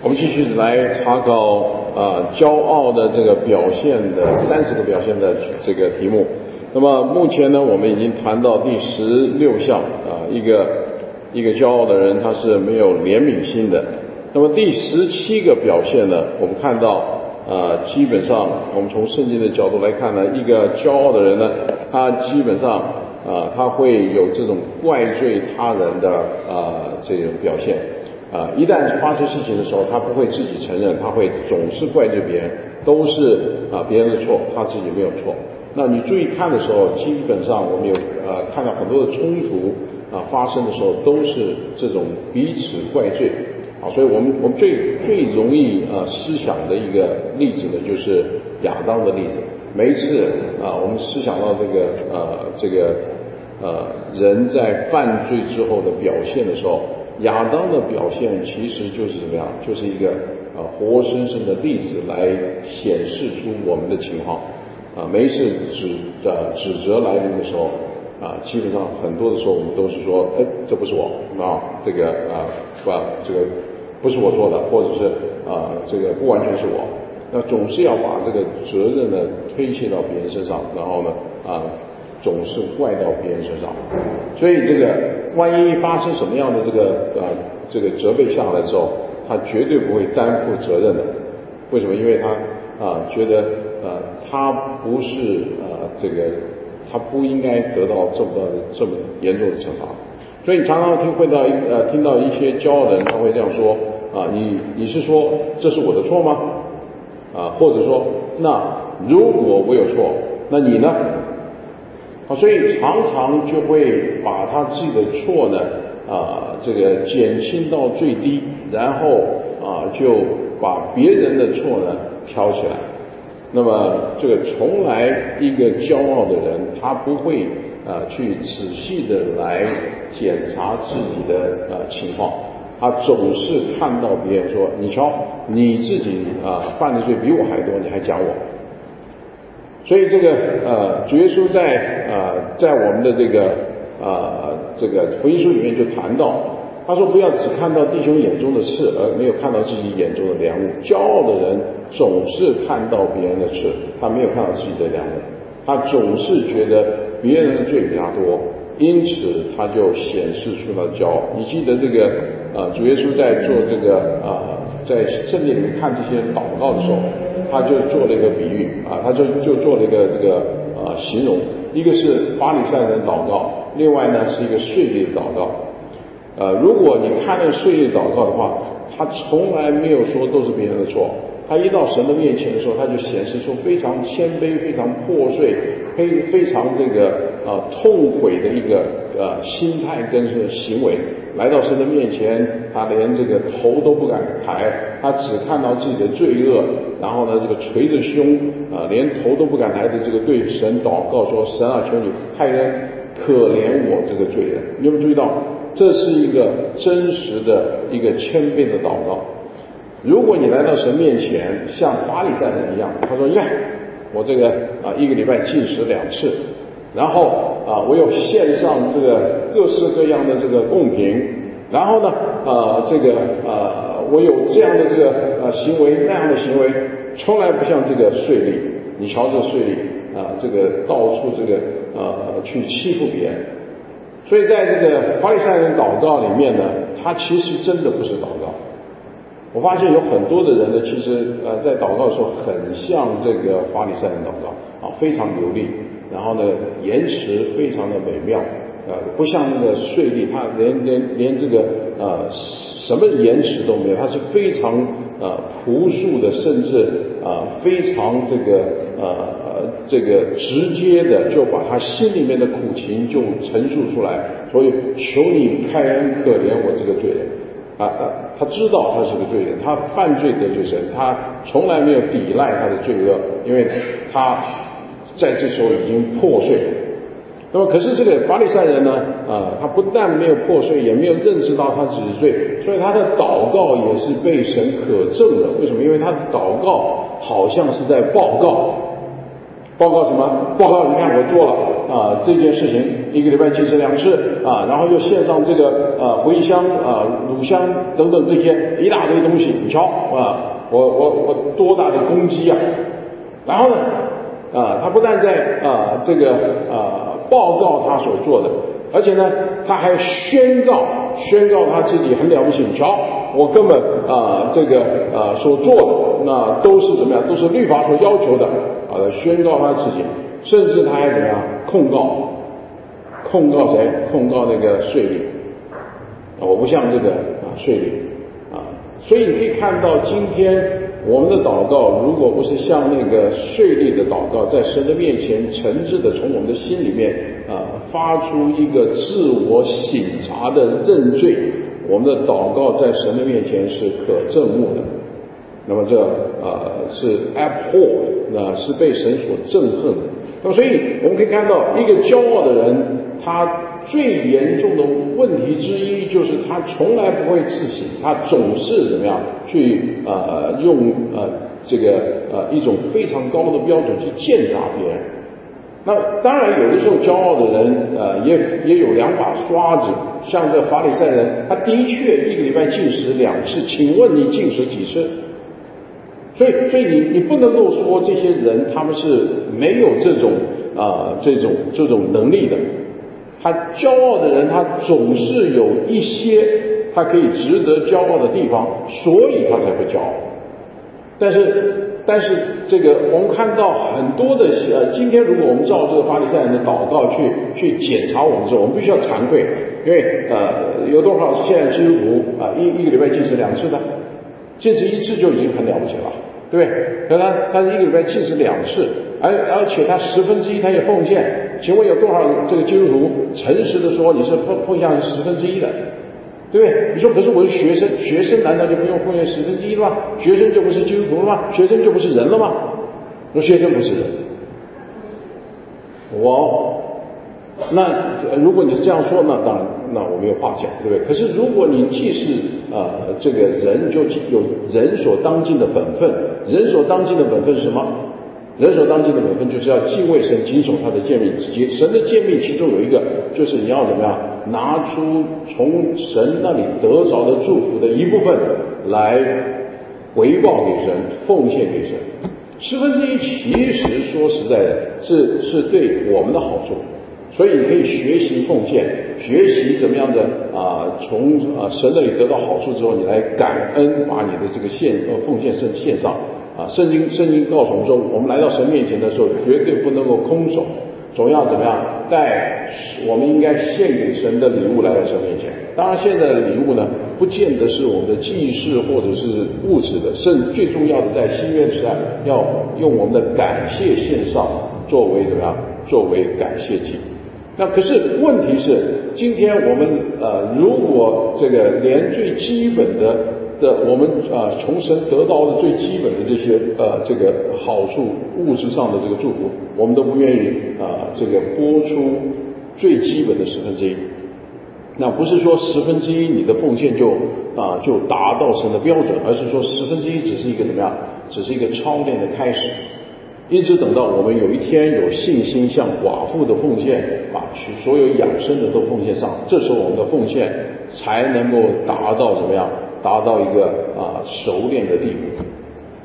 我们继续来查考啊，骄傲的这个表现的三十个表现的这个题目。那么目前呢，我们已经谈到第十六项啊，一个一个骄傲的人他是没有怜悯心的。那么第十七个表现呢，我们看到啊，基本上我们从圣经的角度来看呢，一个骄傲的人呢，他基本上啊，他会有这种怪罪他人的啊这种表现。啊，一旦发生事情的时候，他不会自己承认，他会总是怪罪别人，都是啊别人的错，他自己没有错。那你注意看的时候，基本上我们有呃看到很多的冲突啊发生的时候，都是这种彼此怪罪啊。所以我们我们最最容易啊思想的一个例子呢，就是亚当的例子。每一次啊，我们思想到这个呃这个呃人在犯罪之后的表现的时候。亚当的表现其实就是怎么样？就是一个啊活生生的例子来显示出我们的情况啊。每一次指啊指责来临的时候啊，基本上很多的时候我们都是说，哎，这不是我啊，这个啊不这个不是我做的，或者是啊这个不完全是我，那总是要把这个责任呢推卸到别人身上，然后呢啊。总是怪到别人身上，所以这个万一发生什么样的这个呃这个责备下来之后，他绝对不会担负责任的。为什么？因为他啊觉得呃他不是呃这个他不应该得到这么的这么严重的惩罚。所以你常常听会到一呃听到一些骄傲的人他会这样说啊你你是说这是我的错吗？啊或者说那如果我有错，那你呢？啊，所以常常就会把他自己的错呢，啊，这个减轻到最低，然后啊，就把别人的错呢挑起来。那么，这个从来一个骄傲的人，他不会啊去仔细的来检查自己的呃情况，他总是看到别人说，你瞧，你自己啊犯的罪比我还多，你还讲我。所以这个呃，主耶稣在呃在我们的这个呃这个福音书里面就谈到，他说不要只看到弟兄眼中的刺，而没有看到自己眼中的良物。骄傲的人总是看到别人的刺，他没有看到自己的良物。他总是觉得别人的罪比他多，因此他就显示出了骄傲。你记得这个呃主耶稣在做这个啊在圣殿里面看这些祷告的时候。他就做了一个比喻啊，他就就做了一个这个呃形容，一个是巴黎赛人祷告，另外呢是一个碎裂的祷告。呃，如果你看那个税吏祷告的话，他从来没有说都是别人的错，他一到神的面前的时候，他就显示出非常谦卑、非常破碎、非非常这个呃痛悔的一个呃心态跟行为。来到神的面前，他连这个头都不敢抬，他只看到自己的罪恶，然后呢，这个捶着胸啊，连头都不敢抬的这个对神祷告说：“神啊，求你派人可怜我这个罪人。”你有没有注意到，这是一个真实的一个谦卑的祷告？如果你来到神面前，像法利赛人一样，他说：“呀，我这个啊，一个礼拜进食两次。”然后啊，我有献上这个各式各样的这个贡品，然后呢，啊，这个啊，我有这样的这个呃行为那样的行为，从来不像这个税吏。你瞧这税吏啊，这个到处这个呃去欺负别人。所以在这个法利赛人祷告里面呢，他其实真的不是祷告。我发现有很多的人呢，其实呃在祷告的时候很像这个法利赛人祷告啊，非常流利。然后呢，言辞非常的美妙，呃，不像那个税吏，他连连连这个呃什么言辞都没有，他是非常呃朴素的，甚至啊非常这个呃这个直接的就把他心里面的苦情就陈述出来，所以求你开恩可怜我这个罪人啊啊，他知道他是个罪人，他犯罪得罪神，他从来没有抵赖他的罪恶，因为他。在这时候已经破碎，那么可是这个法利赛人呢？啊，他不但没有破碎，也没有认识到他自己罪，所以他的祷告也是被神可证的。为什么？因为他的祷告好像是在报告，报告什么？报告你看我做了啊这件事情，一个礼拜进食两次啊，然后又献上这个呃茴香啊、乳香等等这些一大堆东西，你瞧啊，我我我多大的攻击啊！然后呢啊，他不但在啊这个啊报告他所做的，而且呢他还宣告宣告他自己很了不起，瞧我根本啊这个啊所做的那都是怎么样？都是律法所要求的。啊，宣告他自己，甚至他还怎么样控告？控告谁？控告那个税吏。我不像这个啊税吏啊，所以你可以看到，今天我们的祷告，如果不是像那个税吏的祷告，在神的面前诚挚的从我们的心里面啊发出一个自我省察的认罪，我们的祷告在神的面前是可憎恶的。那么这呃是 abhor，那是被神所憎恨的。那么所以我们可以看到，一个骄傲的人，他最严重的问题之一就是他从来不会自省，他总是怎么样去呃用呃这个呃一种非常高的标准去践踏别人。那当然有的时候骄傲的人呃也也有两把刷子，像这法里赛人，他的确一个礼拜进食两次，请问你进食几次？所以，所以你你不能够说这些人他们是没有这种啊这种这种能力的。他骄傲的人，他总是有一些他可以值得骄傲的地方，所以他才会骄傲。但是，但是这个我们看到很多的呃，今天如果我们照这个法利赛人的祷告去去检查我们的时候，我们必须要惭愧，因为呃有多少现在基督徒啊一一个礼拜进食两次的，进食一次就已经很了不起了。对不对？可他他一个礼拜进食两次，而而且他十分之一他也奉献。请问有多少这个基督徒诚实的说你是奉奉献十分之一的？对不对？你说可是我是学生，学生难道就不用奉献十分之一了吗？学生就不是基督徒了吗？学生就不是人了吗？说学生不是人，我那如果你是这样说，那当然。那我没有话讲，对不对？可是如果你既是呃这个人，就有人所当尽的本分。人所当尽的本分是什么？人所当尽的本分就是要敬畏神，谨守他的诫命。神的诫命其中有一个，就是你要怎么样拿出从神那里得着的祝福的一部分来回报给神，奉献给神。十分之一其实说实在的，是是对我们的好处。所以你可以学习奉献，学习怎么样的啊，从啊神那里得到好处之后，你来感恩，把你的这个献呃奉献献上啊。圣经圣经告诉我们说，我们来到神面前的时候，绝对不能够空手，总要怎么样带我们应该献给神的礼物来到神面前。当然，现在的礼物呢，不见得是我们的祭祀或者是物质的，甚最重要的在新约时代，要用我们的感谢献上作为怎么样，作为感谢祭。那可是问题是，今天我们呃，如果这个连最基本的的我们啊，从神得到的最基本的这些呃这个好处物质上的这个祝福，我们都不愿意啊这个拨出最基本的十分之一，那不是说十分之一你的奉献就啊就达到神的标准，而是说十分之一只是一个怎么样，只是一个操练的开始。一直等到我们有一天有信心向寡妇的奉献，把所有养生的都奉献上，这时候我们的奉献才能够达到怎么样？达到一个啊熟练的地步。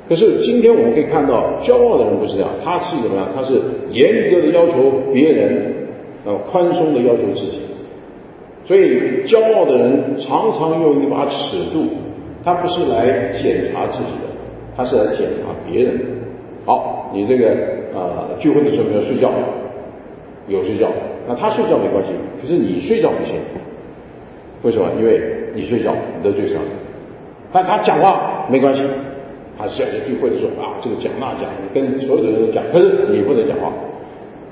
可是今天我们可以看到，骄傲的人不是这样，他是怎么样？他是严格的要求别人，呃，宽松的要求自己。所以骄傲的人常常用一把尺度，他不是来检查自己的，他是来检查别人的。好。你这个呃聚会的时候没有睡觉，有睡觉，那他睡觉没关系，可是你睡觉不行，为什么？因为你睡觉你得罪上。那他讲话没关系，他是在聚会的时候啊，这个讲那讲，跟所有的人都讲，可是你不能讲话。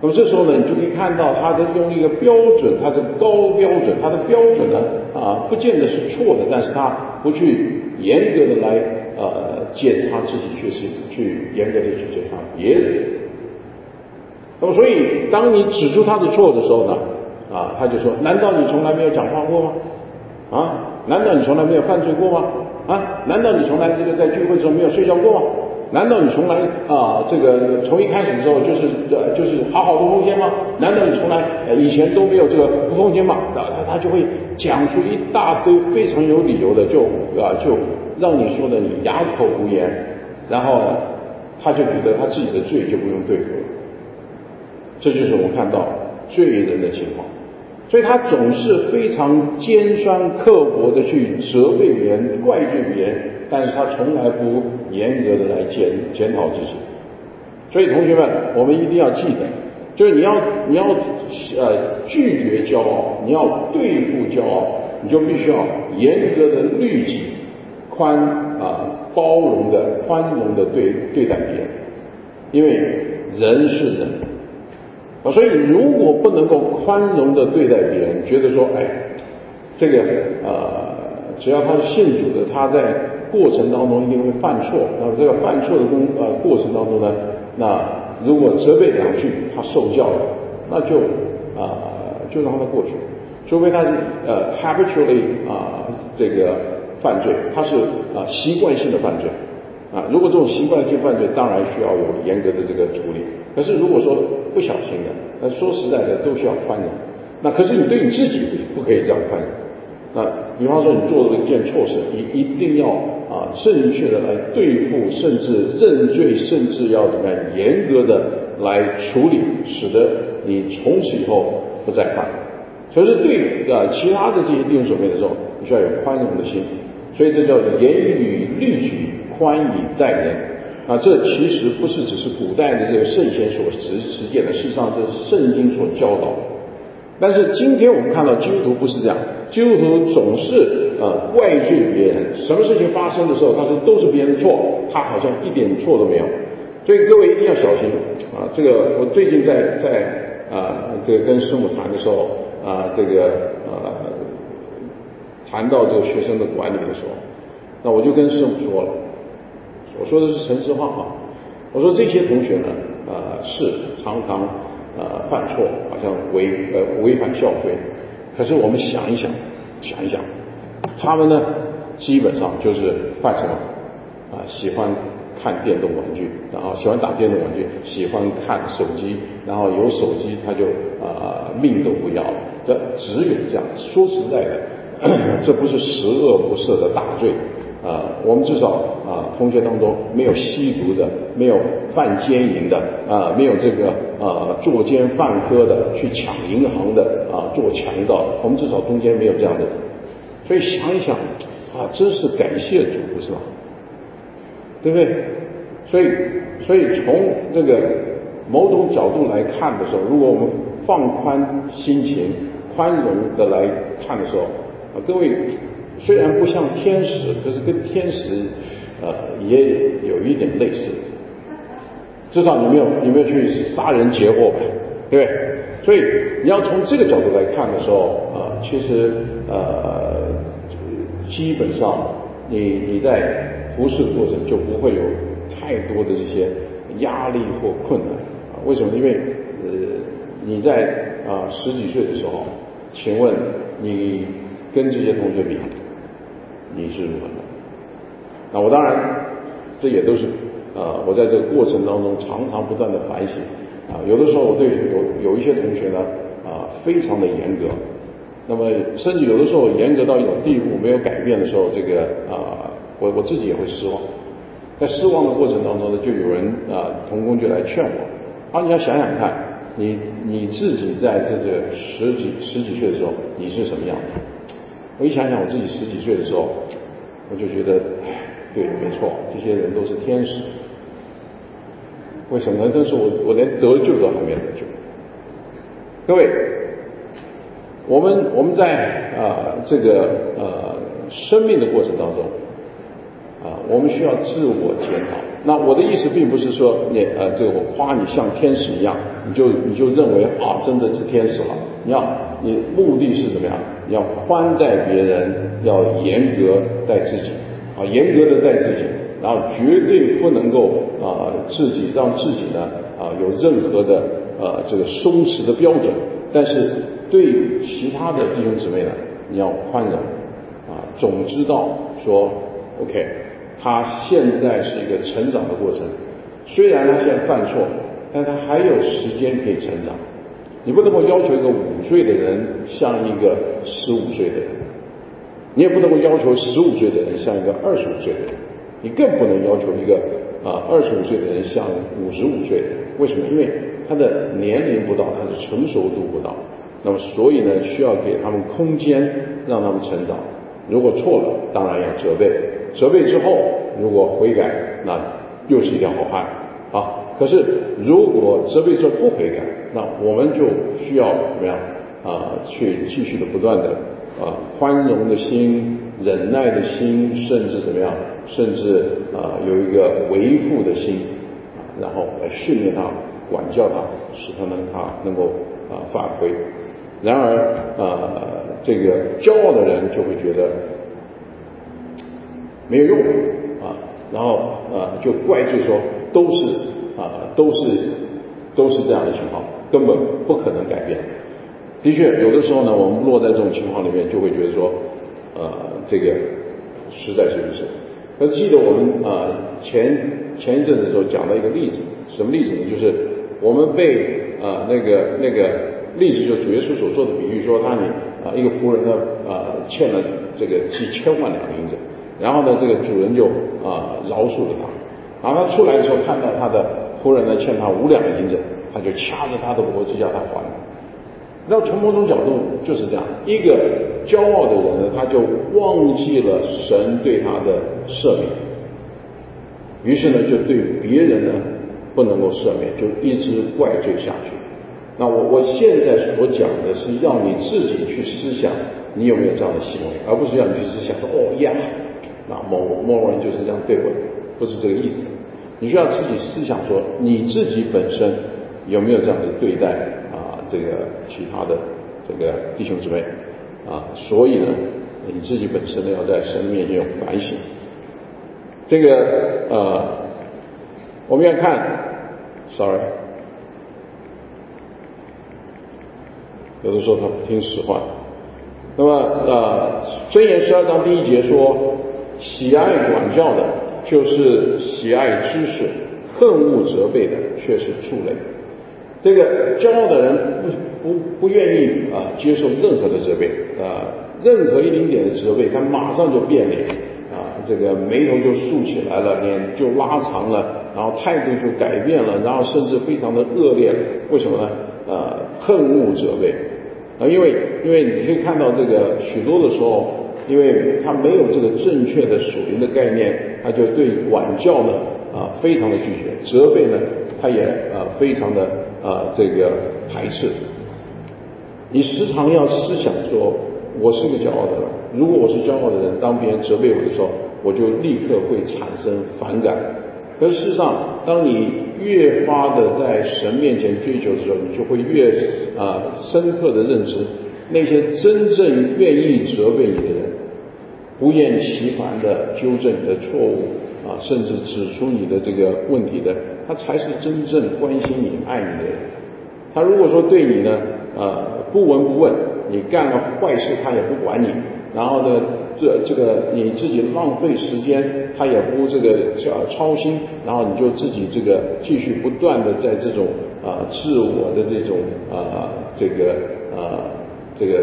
那么这时候呢，你就可以看到他的用一个标准，他的高标准，他的标准呢啊，不见得是错的，但是他不去严格的来。呃，检查自己确实去严格的去检查别人。那么，所以当你指出他的错的时候呢，啊，他就说：难道你从来没有讲话过吗？啊，难道你从来没有犯罪过吗？啊，难道你从来这个在聚会的时候没有睡觉过吗？难道你从来啊这个从一开始的时候就是呃就是好好无缝接吗？难道你从来以前都没有这个无缝接吗？他他就会讲出一大堆非常有理由的，就啊就让你说的你哑口无言，然后他就觉得他自己的罪就不用对付了。这就是我们看到罪人的情况。所以他总是非常尖酸刻薄的去责备别人、怪罪别人，但是他从来不严格的来检检讨自己。所以同学们，我们一定要记得，就是你要你要呃拒绝骄傲，你要对付骄傲，你就必须要严格的律己、宽啊包容的、宽容的对对待别人，因为人是人。啊，所以如果不能够宽容的对待别人，觉得说，哎，这个呃，只要他是信主的，他在过程当中一定会犯错。那么这个犯错的工呃过程当中呢，那如果责备两句，他受教了，那就啊就让他过去。除非他是呃 habitually 啊这个犯罪，他是啊习惯性的犯罪啊。如果这种习惯性犯罪，当然需要有严格的这个处理。可是如果说不小心的，那说实在的都需要宽容。那可是你对你自己不可以这样宽容。那比方说你做了一件错事，你一定要啊正确的来对付，甚至认罪，甚至要怎么样严格的来处理，使得你从此以后不再犯。所以是对啊其他的这些弟兄姊妹的时候，你需要有宽容的心。所以这叫严于律己，宽以待人。啊，这其实不是只是古代的这个圣贤所实实践的，事实上这是圣经所教导的。但是今天我们看到基督徒不是这样，基督徒总是呃怪罪别人，什么事情发生的时候，他说都是别人的错，他好像一点错都没有。所以各位一定要小心啊！这个我最近在在啊这个跟师母谈的时候啊，这个呃谈到这个学生的管理的时候，那我就跟师母说了。我说的是诚实话啊！我说这些同学呢，呃，是常常呃犯错，好像违呃违反校规。可是我们想一想，想一想，他们呢，基本上就是犯什么啊？喜欢看电动玩具，然后喜欢打电动玩具，喜欢看手机，然后有手机他就啊命都不要了。这只有这样。说实在的，这不是十恶不赦的大罪。啊，我们至少啊，同学当中没有吸毒的，没有犯奸淫的，啊，没有这个啊作奸犯科的，去抢银行的，啊，做强盗，我们至少中间没有这样的人。所以想一想，啊，真是感谢主，不是吗？对不对？所以，所以从这个某种角度来看的时候，如果我们放宽心情、宽容的来看的时候，啊，各位。虽然不像天使，可是跟天使，呃，也有一点类似。至少你没有，你没有去杀人劫货吧，对不对？所以你要从这个角度来看的时候，啊，其实呃，基本上你你在服侍过程就不会有太多的这些压力或困难啊。为什么？因为呃，你在啊十几岁的时候，请问你跟这些同学比？你是如何的？那我当然，这也都是啊，我在这个过程当中常常不断的反省啊。有的时候我对有有一些同学呢啊，非常的严格，那么甚至有的时候严格到一种地步没有改变的时候，这个啊，我我自己也会失望。在失望的过程当中呢，就有人啊，同工就来劝我，啊，你要想想看，你你自己在这个十几十几岁的时候，你是什么样子？我一想想我自己十几岁的时候，我就觉得，对，没错，这些人都是天使。为什么呢？但是我我连得救都还没得救。各位，我们我们在啊这个呃生命的过程当中，啊，我们需要自我检讨。那我的意思并不是说你呃这个我夸你像天使一样，你就你就认为啊真的是天使了。你要你目的是怎么样？你要宽待别人，要严格待自己，啊，严格的待自己，然后绝对不能够啊自己让自己呢啊有任何的呃这个松弛的标准，但是对其他的弟兄姊妹呢，你要宽容，啊，总知道说 OK，他现在是一个成长的过程。虽然他现在犯错，但他还有时间可以成长。你不能够要求一个五岁的人像一个十五岁的人，你也不能够要求十五岁的人像一个二十五岁的人，你更不能要求一个啊二十五岁的人像五十五岁的人。为什么？因为他的年龄不到，他的成熟度不到。那么，所以呢，需要给他们空间，让他们成长。如果错了，当然要责备。责备之后，如果悔改，那又是一条好汉啊。可是，如果责备之后不悔改，那我们就需要怎么样啊？去继续的不断的啊，宽容的心、忍耐的心，甚至怎么样？甚至啊，有一个维护的心，然后来训练他、管教他，使他能他能够啊发挥。然而，啊，这个骄傲的人就会觉得没有用啊，然后啊，就怪罪说都是啊，都是都是这样的情况，根本不可能改变。的确，有的时候呢，我们落在这种情况里面，就会觉得说，呃，这个实在是如此。那记得我们啊前前一阵的时候讲到一个例子，什么例子呢？就是我们被啊那个那个。例子就是主耶稣所做的比喻，说他你啊一个仆人呢啊欠了这个几千万两银子，然后呢这个主人就啊饶恕了他，然后他出来的时候看到他的仆人呢欠他五两银子，他就掐着他的脖子叫他还。那从某种角度就是这样，一个骄傲的人呢，他就忘记了神对他的赦免，于是呢就对别人呢不能够赦免，就一直怪罪下去。那我我现在所讲的是要你自己去思想，你有没有这样的行为，而不是让你去思想说哦呀，那某某人就是这样对我，不是这个意思。你需要自己思想说你自己本身有没有这样子对待啊这个其他的这个弟兄姊妹啊，所以呢你自己本身呢要在神面前有反省。这个呃我们要看，sorry。有的时候他不听使唤。那么呃，《箴言》十二章第一节说：“喜爱管教的，就是喜爱知识；恨恶责备的，却是畜类。”这个骄傲的人不不不愿意啊接受任何的责备啊，任何一丁点的责备，他马上就变脸啊，这个眉头就竖起来了，脸就拉长了，然后态度就改变了，然后甚至非常的恶劣。为什么呢？呃，恨恶责备。啊，因为因为你可以看到这个许多的时候，因为他没有这个正确的属灵的概念，他就对管教呢啊非常的拒绝，责备呢他也啊非常的啊这个排斥。你时常要思想说，我是个骄傲的人，如果我是骄傲的人，当别人责备我的时候，我就立刻会产生反感。可是事实上，当你越发的在神面前追求的时候，你就会越啊深刻的认知，那些真正愿意责备你的人，不厌其烦的纠正你的错误啊，甚至指出你的这个问题的，他才是真正关心你、爱你的人。他如果说对你呢啊不闻不问，你干了坏事他也不管你，然后呢？这这个你自己浪费时间，他也不这个叫操心，然后你就自己这个继续不断的在这种啊自我的这种啊这个啊这个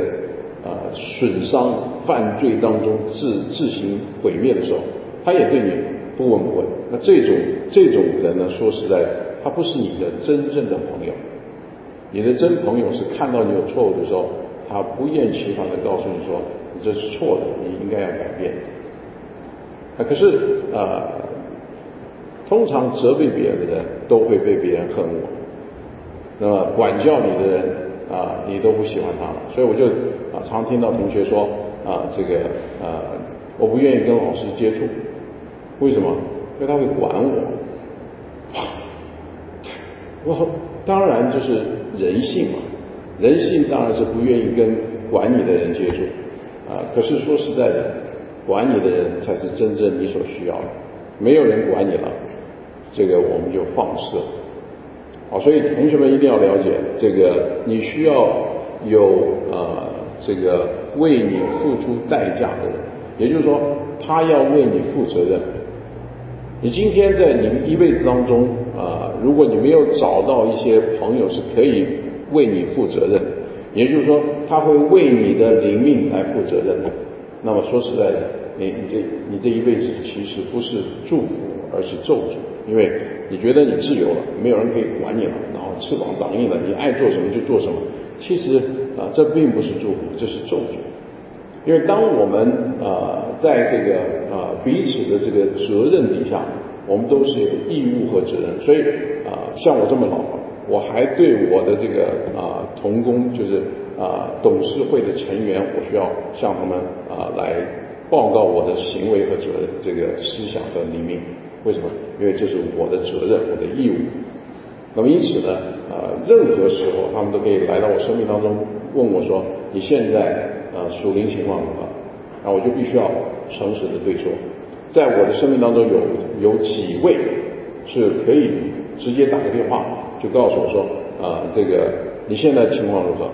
啊损伤犯罪当中自自行毁灭的时候，他也对你不闻不问。那这种这种人呢，说实在，他不是你的真正的朋友。你的真朋友是看到你有错误的时候，他不厌其烦的告诉你说。你这是错的，你应该要改变。啊，可是啊，通常责备别人的人都会被别人恨我。那么管教你的人啊，你都不喜欢他。所以我就啊，常听到同学说啊，这个啊，我不愿意跟老师接触。为什么？因为他会管我。我当然就是人性嘛，人性当然是不愿意跟管你的人接触。啊，可是说实在的，管你的人才是真正你所需要的。没有人管你了，这个我们就放肆。好，所以同学们一定要了解，这个你需要有啊，这个为你付出代价的人，也就是说，他要为你负责任。你今天在你一辈子当中啊，如果你没有找到一些朋友是可以为你负责任，也就是说他会为你的灵命来负责任的，那么说实在的，你你这你这一辈子其实不是祝福，而是咒诅，因为你觉得你自由了，没有人可以管你了，然后翅膀长硬了，你爱做什么就做什么。其实啊，这并不是祝福，这是咒诅。因为当我们啊在这个啊彼此的这个责任底下，我们都是有义务和责任。所以啊，像我这么老，我还对我的这个啊同工，就是啊董事会的成员，我需要向他们啊来报告我的行为和责任，这个思想和理念。为什么？因为这是我的责任，我的义务。那么因此呢，啊任何时候他们都可以来到我生命当中问我说：“你现在？”属灵情况如何？那我就必须要诚实的对说，在我的生命当中有有几位是可以直接打个电话就告诉我说，啊，这个你现在情况如何？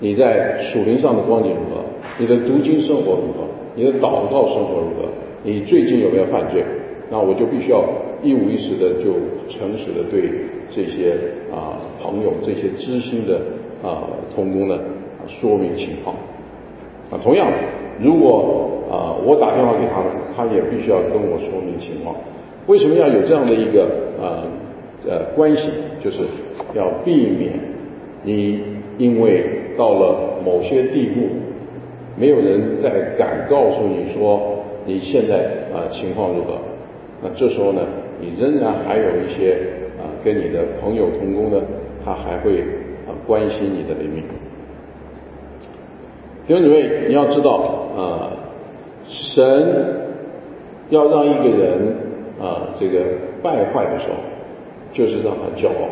你在属灵上的光景如何？你的读经生活如何？你的祷告生活如何？你最近有没有犯罪？那我就必须要一五一十的就诚实的对这些啊朋友、这些知心的啊同工呢说明情况。啊，同样，如果啊我打电话给他，他也必须要跟我说明情况。为什么要有这样的一个啊呃关系？就是要避免你因为到了某些地步，没有人再敢告诉你说你现在啊情况如何。那这时候呢，你仍然还有一些啊跟你的朋友同工的，他还会啊关心你的灵命。弟兄姊妹，你要知道啊，神要让一个人啊这个败坏的时候，就是让他骄傲。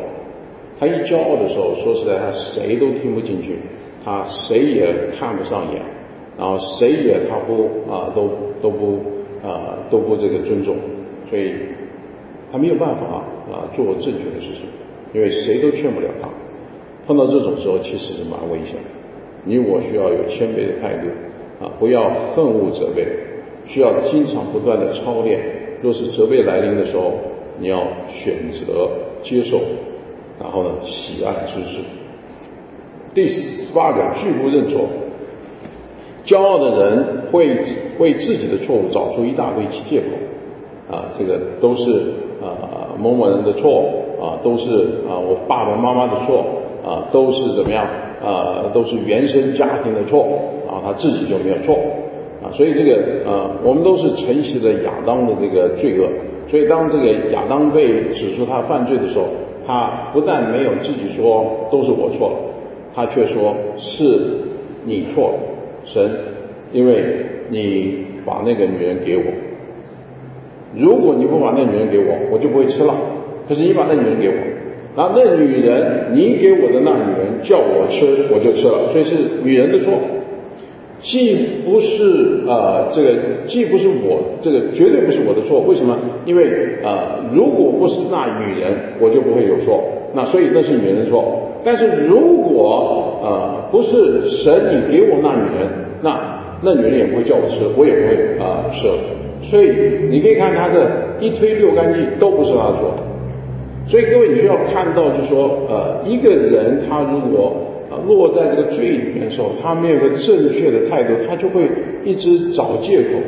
他一骄傲的时候，说实在，他谁都听不进去，他谁也看不上眼，然后谁也他不啊都都不啊都不这个尊重，所以他没有办法啊做正确的事情，因为谁都劝不了他。碰到这种时候，其实是蛮危险的。你我需要有谦卑的态度啊，不要恨恶责备，需要经常不断的操练。若是责备来临的时候，你要选择接受，然后呢，喜爱知识。第十八个，拒不认错。骄傲的人会为自己的错误找出一大堆借口啊，这个都是啊某某人的错啊，都是啊我爸爸妈妈的错啊，都是怎么样？啊，都是原生家庭的错啊，他自己就没有错啊，所以这个呃，我们都是承袭了亚当的这个罪恶，所以当这个亚当被指出他犯罪的时候，他不但没有自己说都是我错了，他却说是你错了，神，因为你把那个女人给我，如果你不把那女人给我，我就不会吃了，可是你把那女人给我。然后那女人，你给我的那女人叫我吃，我就吃了，所以是女人的错，既不是啊这个，既不是我这个，绝对不是我的错。为什么？因为啊，如果不是那女人，我就不会有错。那所以那是女人的错。但是如果啊不是神你给我那女人，那那女人也不会叫我吃，我也不会啊吃。所以你可以看他这一推六干净，都不是他的错。所以各位，你需要看到，就是说，呃，一个人他如果啊落在这个罪里面的时候，他没有个正确的态度，他就会一直找借口。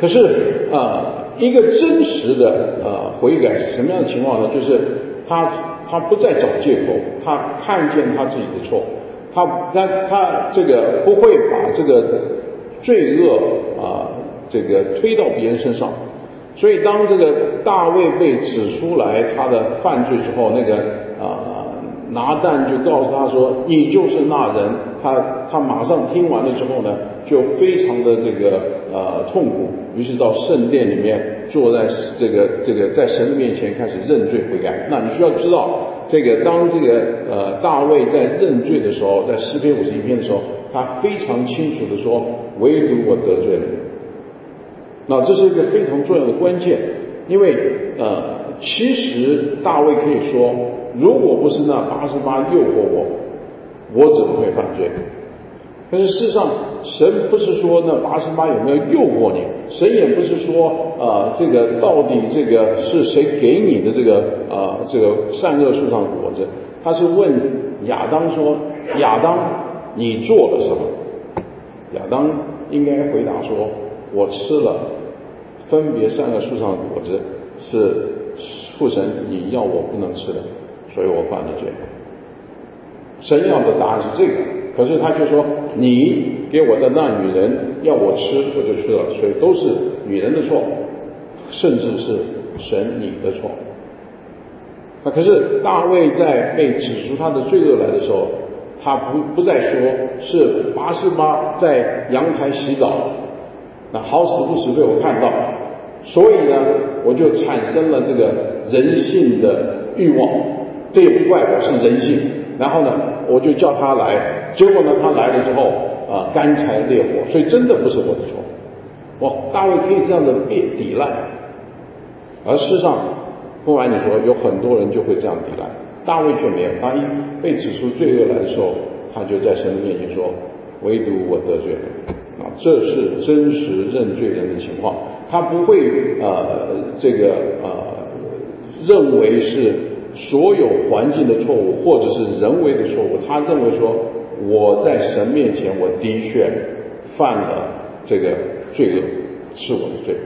可是啊，一个真实的呃悔改是什么样的情况呢？就是他他不再找借口，他看见他自己的错，他他他这个不会把这个罪恶啊这个推到别人身上。所以，当这个大卫被指出来他的犯罪之后，那个啊拿蛋就告诉他说：“你就是那人。”他他马上听完了之后呢，就非常的这个呃痛苦，于是到圣殿里面坐在这个这个在神的面前开始认罪悔改。那你需要知道，这个当这个呃大卫在认罪的时候，在诗篇五十一篇的时候，他非常清楚的说：“唯独我得罪了你。”那这是一个非常重要的关键，因为呃，其实大卫可以说，如果不是那八十八诱惑我，我怎么会犯罪？但是事实上，神不是说那八十八有没有诱惑你，神也不是说啊，这个到底这个是谁给你的这个啊这个善恶树上的果子？他是问亚当说：“亚当，你做了什么？”亚当应该回答说：“我吃了分别善恶树上的果子，是父神你要我不能吃的，所以我犯了罪。”神要的答案是这个，可是他就说：“你给我的那女人要我吃，我就吃了，所以都是女人的错，甚至是神你的错。”那可是大卫在被指出他的罪恶来的时候，他不不再说是八十八在阳台洗澡，那好死不死被我看到，所以呢，我就产生了这个人性的欲望，这也不怪我是人性。然后呢，我就叫他来，结果呢，他来了之后啊，干柴烈火，所以真的不是我的错。哇，大卫可以这样子别抵赖，而事实上，不瞒你说，有很多人就会这样抵赖，大卫却没有。他一被指出罪恶来的时候，他就在神的面前说：“唯独我得罪了。”啊，这是真实认罪人的情况，他不会呃这个呃认为是。所有环境的错误，或者是人为的错误，他认为说我在神面前，我的确犯了这个罪恶，是我的罪。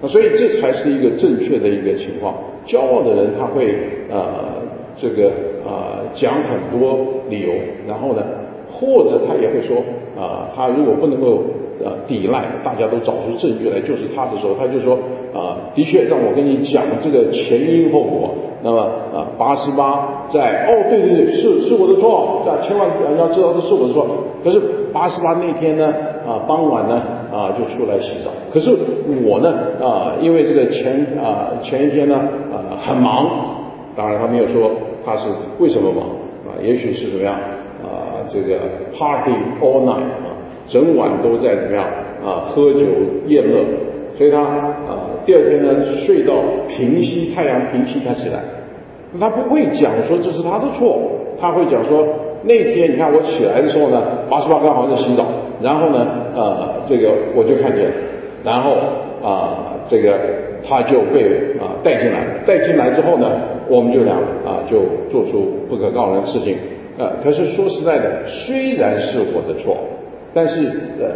那所以这才是一个正确的一个情况。骄傲的人他会呃这个啊讲很多理由，然后呢，或者他也会说啊他如果不能够。呃，抵赖，大家都找出证据来，就是他的时候，他就说啊，的确让我跟你讲这个前因后果。那么啊，八十八在哦，对对对，是是我的错，这千万要知道这是我的错。可是八十八那天呢，啊，傍晚呢，啊，就出来洗澡。可是我呢，啊，因为这个前啊前一天呢，啊，很忙。当然他没有说他是为什么忙啊，也许是怎么样啊，这个 party all night。整晚都在怎么样啊？喝酒宴乐，所以他啊第二天呢睡到平息，太阳平息他起来，他不会讲说这是他的错，他会讲说那天你看我起来的时候呢，八十八刚好在洗澡，然后呢呃这个我就看见，然后啊这个他就被啊带进来，带进来之后呢，我们就俩啊就做出不可告人的事情，呃可是说实在的，虽然是我的错。但是呃，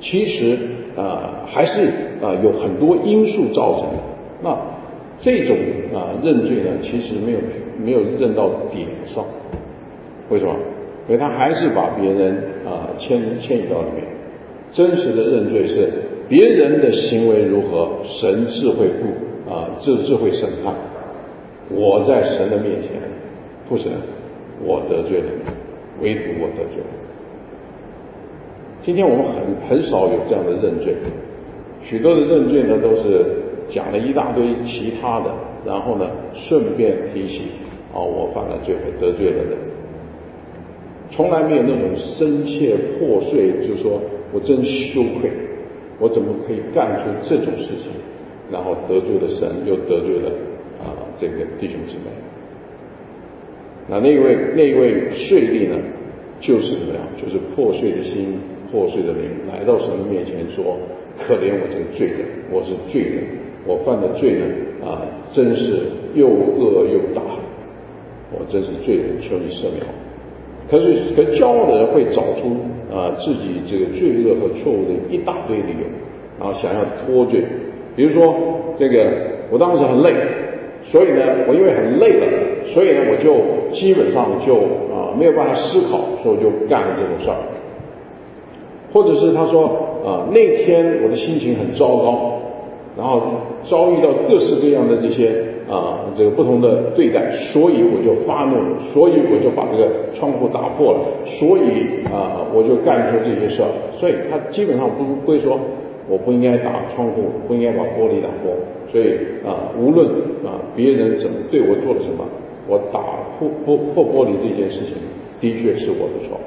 其实啊还是啊有很多因素造成的。那这种啊认罪呢，其实没有没有认到点上。为什么？因为他还是把别人啊牵牵引到里面。真实的认罪是别人的行为如何，神智慧父啊智智慧审判。我在神的面前，父神，我得罪了你，唯独我得罪了。今天我们很很少有这样的认罪，许多的认罪呢都是讲了一大堆其他的，然后呢顺便提起，哦我犯了罪，得罪了人，从来没有那种深切破碎，就说我真羞愧，我怎么可以干出这种事情，然后得罪了神，又得罪了啊这个弟兄姊妹。那那位那位税吏呢，就是怎么样，就是破碎的心。破碎的灵来到神的面前说：“可怜我这个罪人，我是罪人，我犯的罪呢啊，真是又恶又大，我真是罪人，求你赦免我。”可是，可骄傲的人会找出啊自己这个罪恶和错误的一大堆理由，然后想要脱罪。比如说，这个我当时很累，所以呢，我因为很累了，所以呢，我就基本上就啊没有办法思考，所以我就干了这种事儿。或者是他说啊，那天我的心情很糟糕，然后遭遇到各式各样的这些啊这个不同的对待，所以我就发怒，所以我就把这个窗户打破了，所以啊我就干出这些事儿。所以他基本上不会说我不应该打窗户，不应该把玻璃打破。所以啊，无论啊别人怎么对我做了什么，我打破破破玻璃这件事情的确是我的错。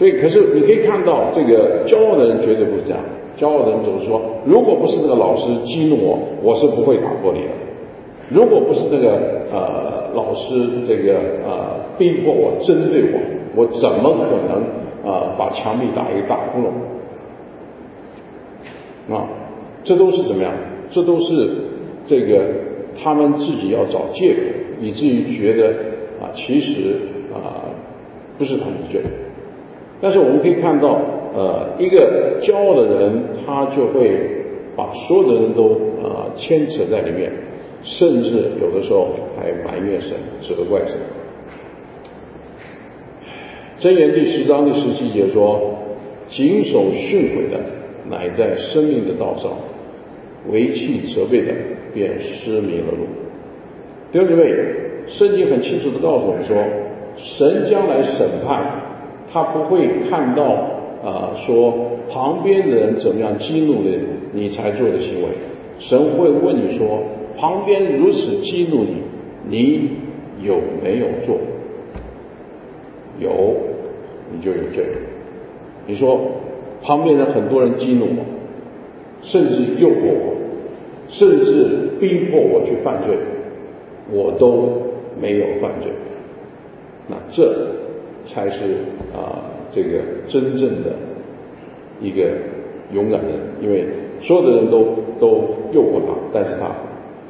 所以，可是你可以看到，这个骄傲的人绝对不是这样。骄傲的人总是说，如果不是那个老师激怒我，我是不会打玻璃的；如果不是这个呃老师这个呃逼迫我、针对我，我怎么可能啊把墙壁打一个大窟窿？啊，这都是怎么样？这都是这个他们自己要找借口，以至于觉得啊，其实啊不是他们的罪。但是我们可以看到，呃，一个骄傲的人，他就会把所有的人都啊牵扯在里面，甚至有的时候还埋怨神、责怪神。箴言第十章第十七节说：“谨守训诲的，乃在生命的道上；为弃责备的，便失迷了路。”弟兄姊妹，圣经很清楚的告诉我们说，神将来审判。他不会看到啊，说旁边的人怎么样激怒了你才做的行为。神会问你说，旁边如此激怒你，你有没有做？有，你就有罪。你说旁边的很多人激怒我，甚至诱惑我，甚至逼迫我去犯罪，我都没有犯罪。那这。才是啊，这个真正的一个勇敢的人，因为所有的人都都诱惑他，但是他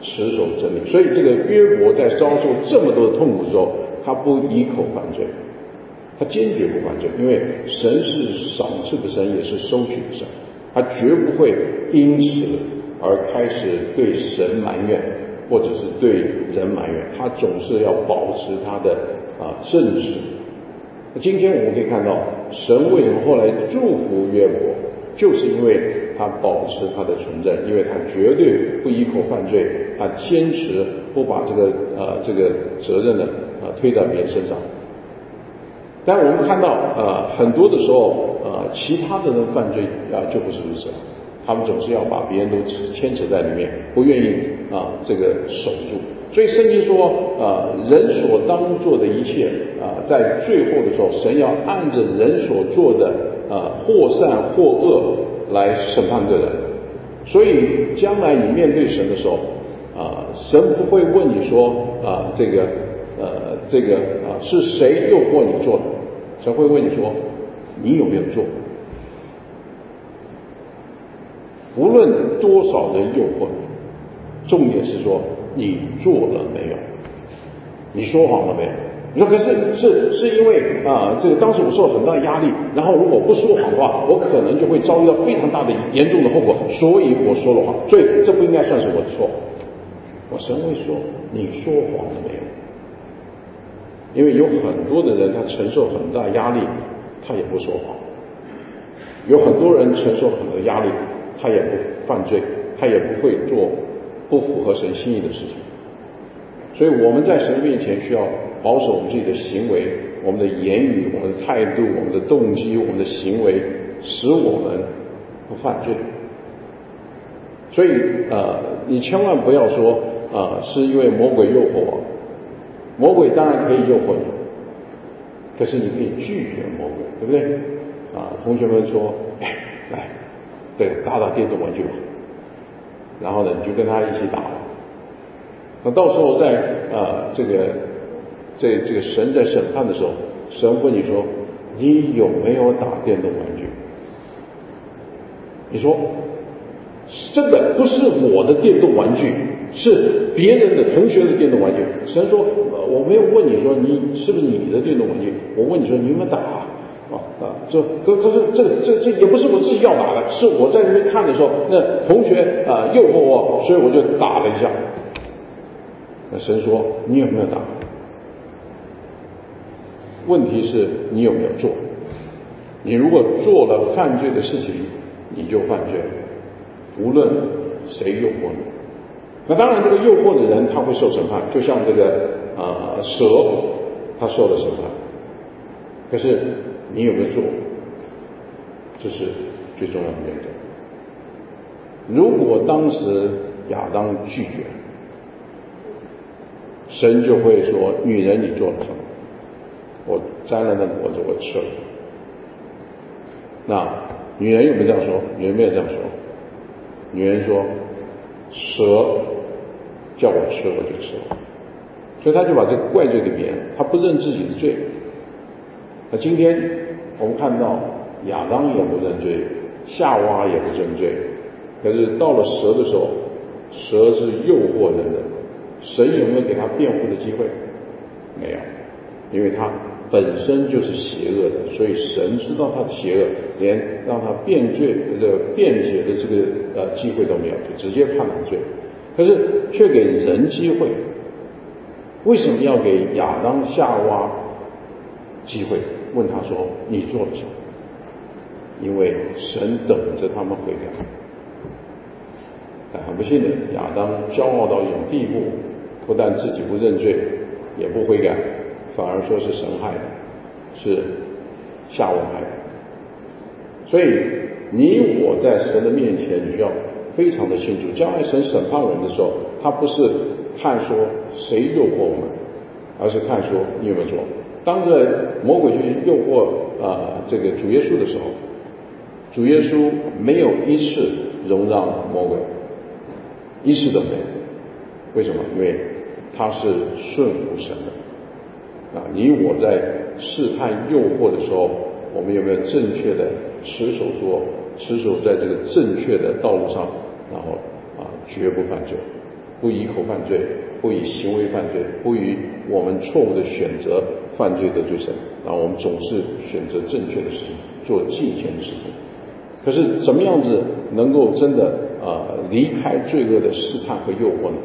持守真理。所以这个约伯在遭受这么多的痛苦之后，他不一口犯罪，他坚决不犯罪，因为神是赏赐的神，也是收取的神，他绝不会因此而开始对神埋怨，或者是对人埋怨，他总是要保持他的啊正直。今天我们可以看到，神为什么后来祝福约伯，就是因为他保持他的纯正，因为他绝对不一口犯罪，他坚持不把这个呃这个责任呢啊推到别人身上。但我们看到呃很多的时候呃其他的人犯罪啊就不是如此，他们总是要把别人都牵扯在里面，不愿意啊这个守住。所以圣经说，啊，人所当做的一切，啊，在最后的时候，神要按着人所做的，啊，或善或恶来审判个人。所以将来你面对神的时候，啊，神不会问你说，啊，这个，呃，这个，啊，是谁诱惑你做的？神会问你说，你有没有做？无论多少人诱惑你，重点是说。你做了没有？你说谎了没有？你说可是是是因为啊，这个当时我受了很大的压力，然后如果不说谎的话，我可能就会遭遇到非常大的严重的后果，所以我说了谎，所以这不应该算是我的错。我神会说你说谎了没有？因为有很多的人他承受很大压力，他也不说谎；有很多人承受很多压力，他也不犯罪，他也不会做。不符合神心意的事情，所以我们在神面前需要保守我们自己的行为、我们的言语、我们的态度、我们的动机、我们的行为，使我们不犯罪。所以呃，你千万不要说啊，是因为魔鬼诱惑我。魔鬼当然可以诱惑你，可是你可以拒绝魔鬼，对不对？啊，同学们说，哎，来，对，打打电子玩具吧。然后呢，你就跟他一起打。那到时候在呃这个这这个神在审判的时候，神问你说：“你有没有打电动玩具？”你说：“这个不是我的电动玩具，是别人的同学的电动玩具。”神说：“我没有问你说你是不是你的电动玩具，我问你说你有没有打。”啊啊，这可可是这这这也不是我自己要打的，是我在那边看的时候，那同学啊诱惑我，所以我就打了一下。那神说你有没有打？问题是你有没有做？你如果做了犯罪的事情，你就犯罪，无论谁诱惑你。那当然，这个诱惑的人他会受审判，就像这个啊蛇，他受了审判。可是。你有没有做？这是最重要的原则。如果当时亚当拒绝，神就会说：“女人，你做了什么？我摘了那果子，我吃了。”那女人有没有这样说？女人没有这样说。女人说：“蛇叫我吃，我就吃了。”所以他就把这个怪罪给别人，他不认自己的罪。那今天我们看到亚当也不认罪，夏娃也不认罪，可是到了蛇的时候，蛇是诱惑人的，神有没有给他辩护的机会？没有，因为他本身就是邪恶的，所以神知道他的邪恶，连让他辩罪这个辩解的这个呃机会都没有，就直接判他罪。可是却给人机会，为什么要给亚当夏娃机会？问他说：“你做了什么？”因为神等着他们悔改。但很不幸的，亚当骄傲到一种地步，不但自己不认罪，也不悔改，反而说是神害的，是夏娃害的。所以你我在神的面前，你需要非常的清楚，将来神审判我们的时候，他不是看说谁诱惑我们，而是看说你有没有做。当着魔鬼去诱惑啊这个主耶稣的时候，主耶稣没有一次容让魔鬼。一次都没有，为什么？因为他是顺服神的啊！你我在试探诱惑的时候，我们有没有正确的持守住，持守在这个正确的道路上？然后啊，绝不犯罪，不以口犯罪，不以行为犯罪，不以我们错误的选择犯罪得罪神。啊我们总是选择正确的事情，做敬虔的事情。可是怎么样子能够真的？啊，离开罪恶的试探和诱惑呢？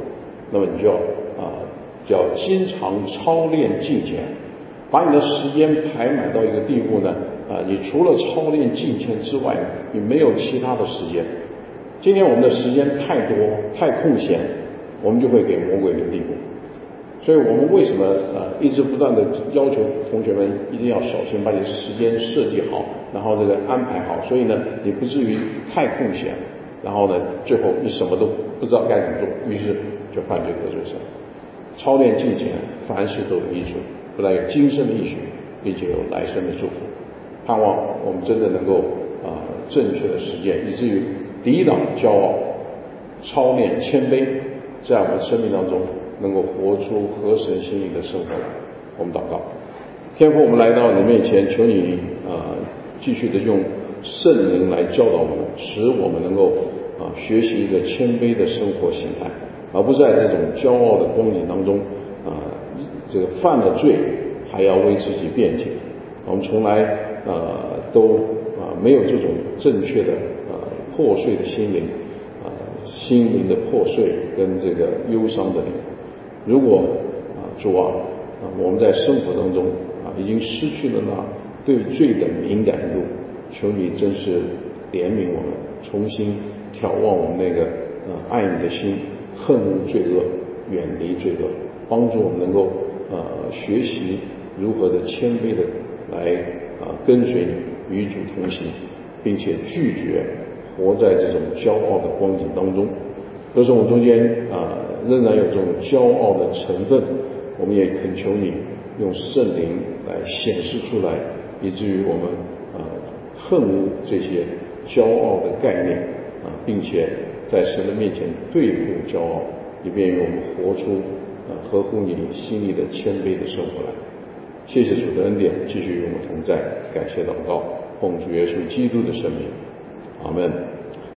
那么你就要啊，就要经常操练敬虔，把你的时间排满到一个地步呢？啊，你除了操练敬虔之外，你没有其他的时间。今天我们的时间太多太空闲，我们就会给魔鬼留地步。所以我们为什么啊一直不断的要求同学们一定要小心，把你时间设计好，然后这个安排好，所以呢，你不至于太空闲。然后呢，最后你什么都不知道该怎么做，于是就犯罪得罪神。操练敬虔，凡事都有益处，不但有今生的益处，并且有来生的祝福。盼望我们真的能够啊正确的实践，以至于抵挡骄傲，操练谦卑，在我们生命当中能够活出合神心意的生活来。我们祷告，天父，我们来到你面前，求你啊继续的用圣灵来教导我们，使我们能够。啊，学习一个谦卑的生活形态，而不在这种骄傲的光景当中，啊，这个犯了罪还要为自己辩解。我们从来啊都啊没有这种正确的啊破碎的心灵，心灵的破碎跟这个忧伤的。如果啊主啊啊我们在生活当中啊已经失去了那对罪的敏感度，求你真是怜悯我们，重新。眺望我们那个呃爱你的心，恨恶罪恶，远离罪恶，帮助我们能够呃学习如何的谦卑的来啊跟随你，与主同行，并且拒绝活在这种骄傲的光景当中。可是我们中间啊仍然有这种骄傲的成分，我们也恳求你用圣灵来显示出来，以至于我们啊恨恶这些骄傲的概念。啊，并且在神的面前对付骄傲，以便于我们活出啊合乎你心意的谦卑的生活来。谢谢主的恩典，继续与我们同在。感谢祷告，奉主耶稣基督的圣名，阿门。